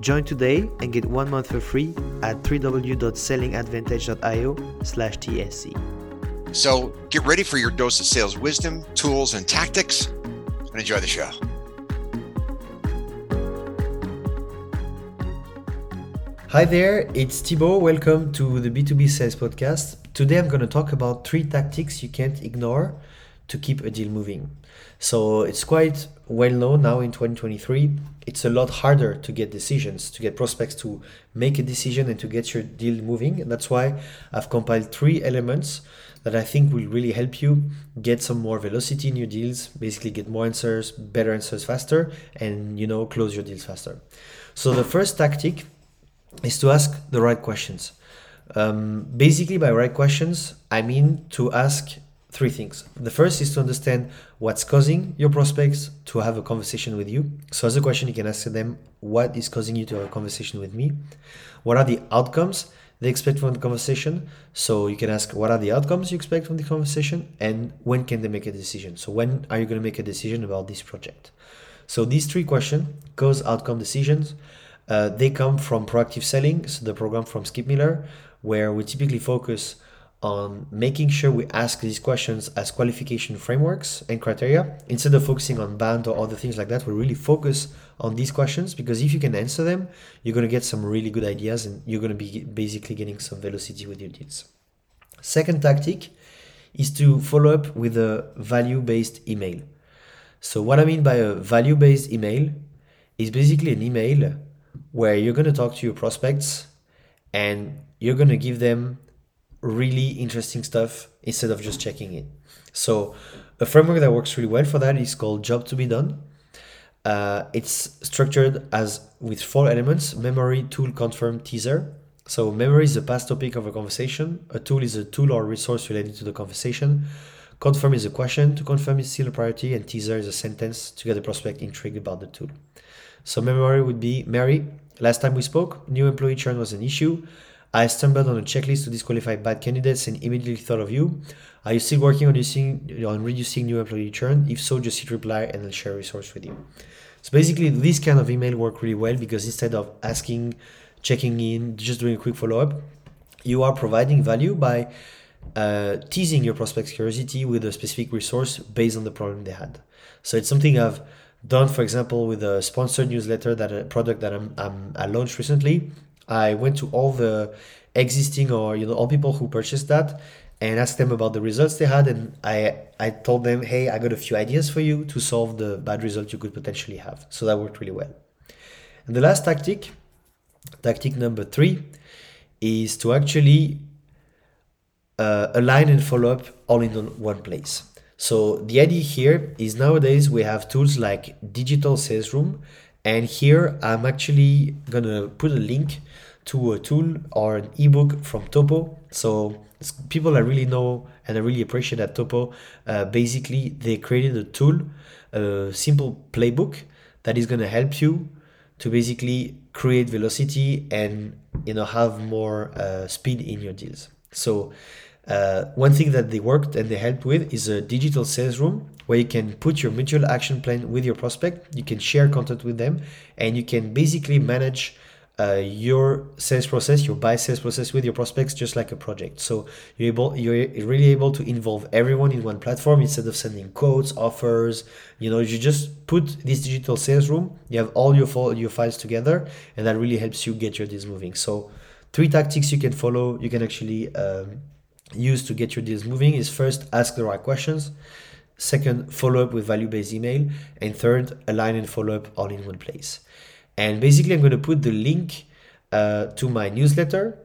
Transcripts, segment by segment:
Join today and get one month for free at www.sellingadvantage.io slash TSC. So get ready for your dose of sales wisdom, tools, and tactics, and enjoy the show. Hi there, it's Thibaut. Welcome to the B2B Sales Podcast. Today I'm going to talk about three tactics you can't ignore to keep a deal moving. So it's quite well known now in 2023. It's a lot harder to get decisions, to get prospects to make a decision and to get your deal moving. And that's why I've compiled three elements that I think will really help you get some more velocity in your deals, basically get more answers, better answers faster, and you know, close your deals faster. So the first tactic is to ask the right questions. Um, basically, by right questions, I mean to ask three things. The first is to understand what's causing your prospects to have a conversation with you. So, as a question, you can ask them, What is causing you to have a conversation with me? What are the outcomes they expect from the conversation? So, you can ask, What are the outcomes you expect from the conversation? And when can they make a decision? So, when are you going to make a decision about this project? So, these three questions cause outcome decisions. Uh, they come from proactive selling, so the program from Skip Miller, where we typically focus on making sure we ask these questions as qualification frameworks and criteria instead of focusing on BANT or other things like that we really focus on these questions because if you can answer them you're going to get some really good ideas and you're going to be basically getting some velocity with your deals. Second tactic is to follow up with a value based email. So what i mean by a value based email is basically an email where you're going to talk to your prospects and you're going to give them really interesting stuff instead of just checking in. So a framework that works really well for that is called Job to be done. Uh, it's structured as with four elements: memory, tool, confirm, teaser. So memory is the past topic of a conversation. A tool is a tool or resource related to the conversation. Confirm is a question to confirm it's still a priority, and teaser is a sentence to get the prospect intrigued about the tool. So memory would be Mary. Last time we spoke, new employee churn was an issue. I stumbled on a checklist to disqualify bad candidates and immediately thought of you. Are you still working on reducing, on reducing new employee churn? If so, just hit reply and I'll share a resource with you. So basically, this kind of email work really well because instead of asking, checking in, just doing a quick follow up, you are providing value by uh, teasing your prospect's curiosity with a specific resource based on the problem they had. So it's something I've done, for example, with a sponsored newsletter that a product that I'm, I'm I launched recently. I went to all the existing or you know all people who purchased that and asked them about the results they had and I I told them, "Hey, I got a few ideas for you to solve the bad result you could potentially have." So that worked really well. And the last tactic, tactic number 3 is to actually uh, align and follow up all in one place. So the idea here is nowadays we have tools like Digital Sales Room and here I'm actually gonna put a link to a tool or an ebook from Topo. So people I really know and I really appreciate that Topo. Uh, basically, they created a tool, a simple playbook that is gonna help you to basically create velocity and you know have more uh, speed in your deals. So uh, one thing that they worked and they helped with is a digital sales room where you can put your mutual action plan with your prospect. You can share content with them, and you can basically manage uh, your sales process, your buy sales process with your prospects, just like a project. So you're able, you're really able to involve everyone in one platform instead of sending quotes, offers. You know, you just put this digital sales room. You have all your your files together, and that really helps you get your deals moving. So three tactics you can follow, you can actually um, use to get your deals moving is first, ask the right questions. Second, follow up with value based email. And third, align and follow up all in one place. And basically, I'm going to put the link uh, to my newsletter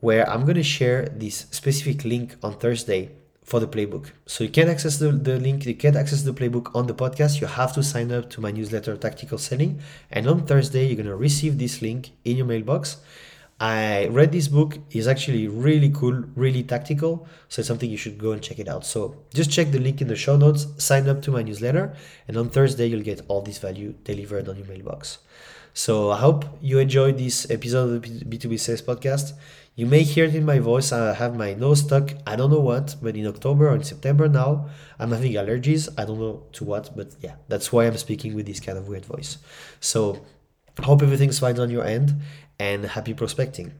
where I'm going to share this specific link on Thursday for the playbook. So you can't access the, the link, you can't access the playbook on the podcast. You have to sign up to my newsletter, Tactical Selling. And on Thursday, you're going to receive this link in your mailbox. I read this book is actually really cool, really tactical. So it's something you should go and check it out. So just check the link in the show notes, sign up to my newsletter, and on Thursday you'll get all this value delivered on your mailbox. So I hope you enjoyed this episode of the B2B Sales Podcast. You may hear it in my voice. I have my nose stuck. I don't know what, but in October or in September now, I'm having allergies. I don't know to what, but yeah, that's why I'm speaking with this kind of weird voice. So hope everything's fine on your end and happy prospecting.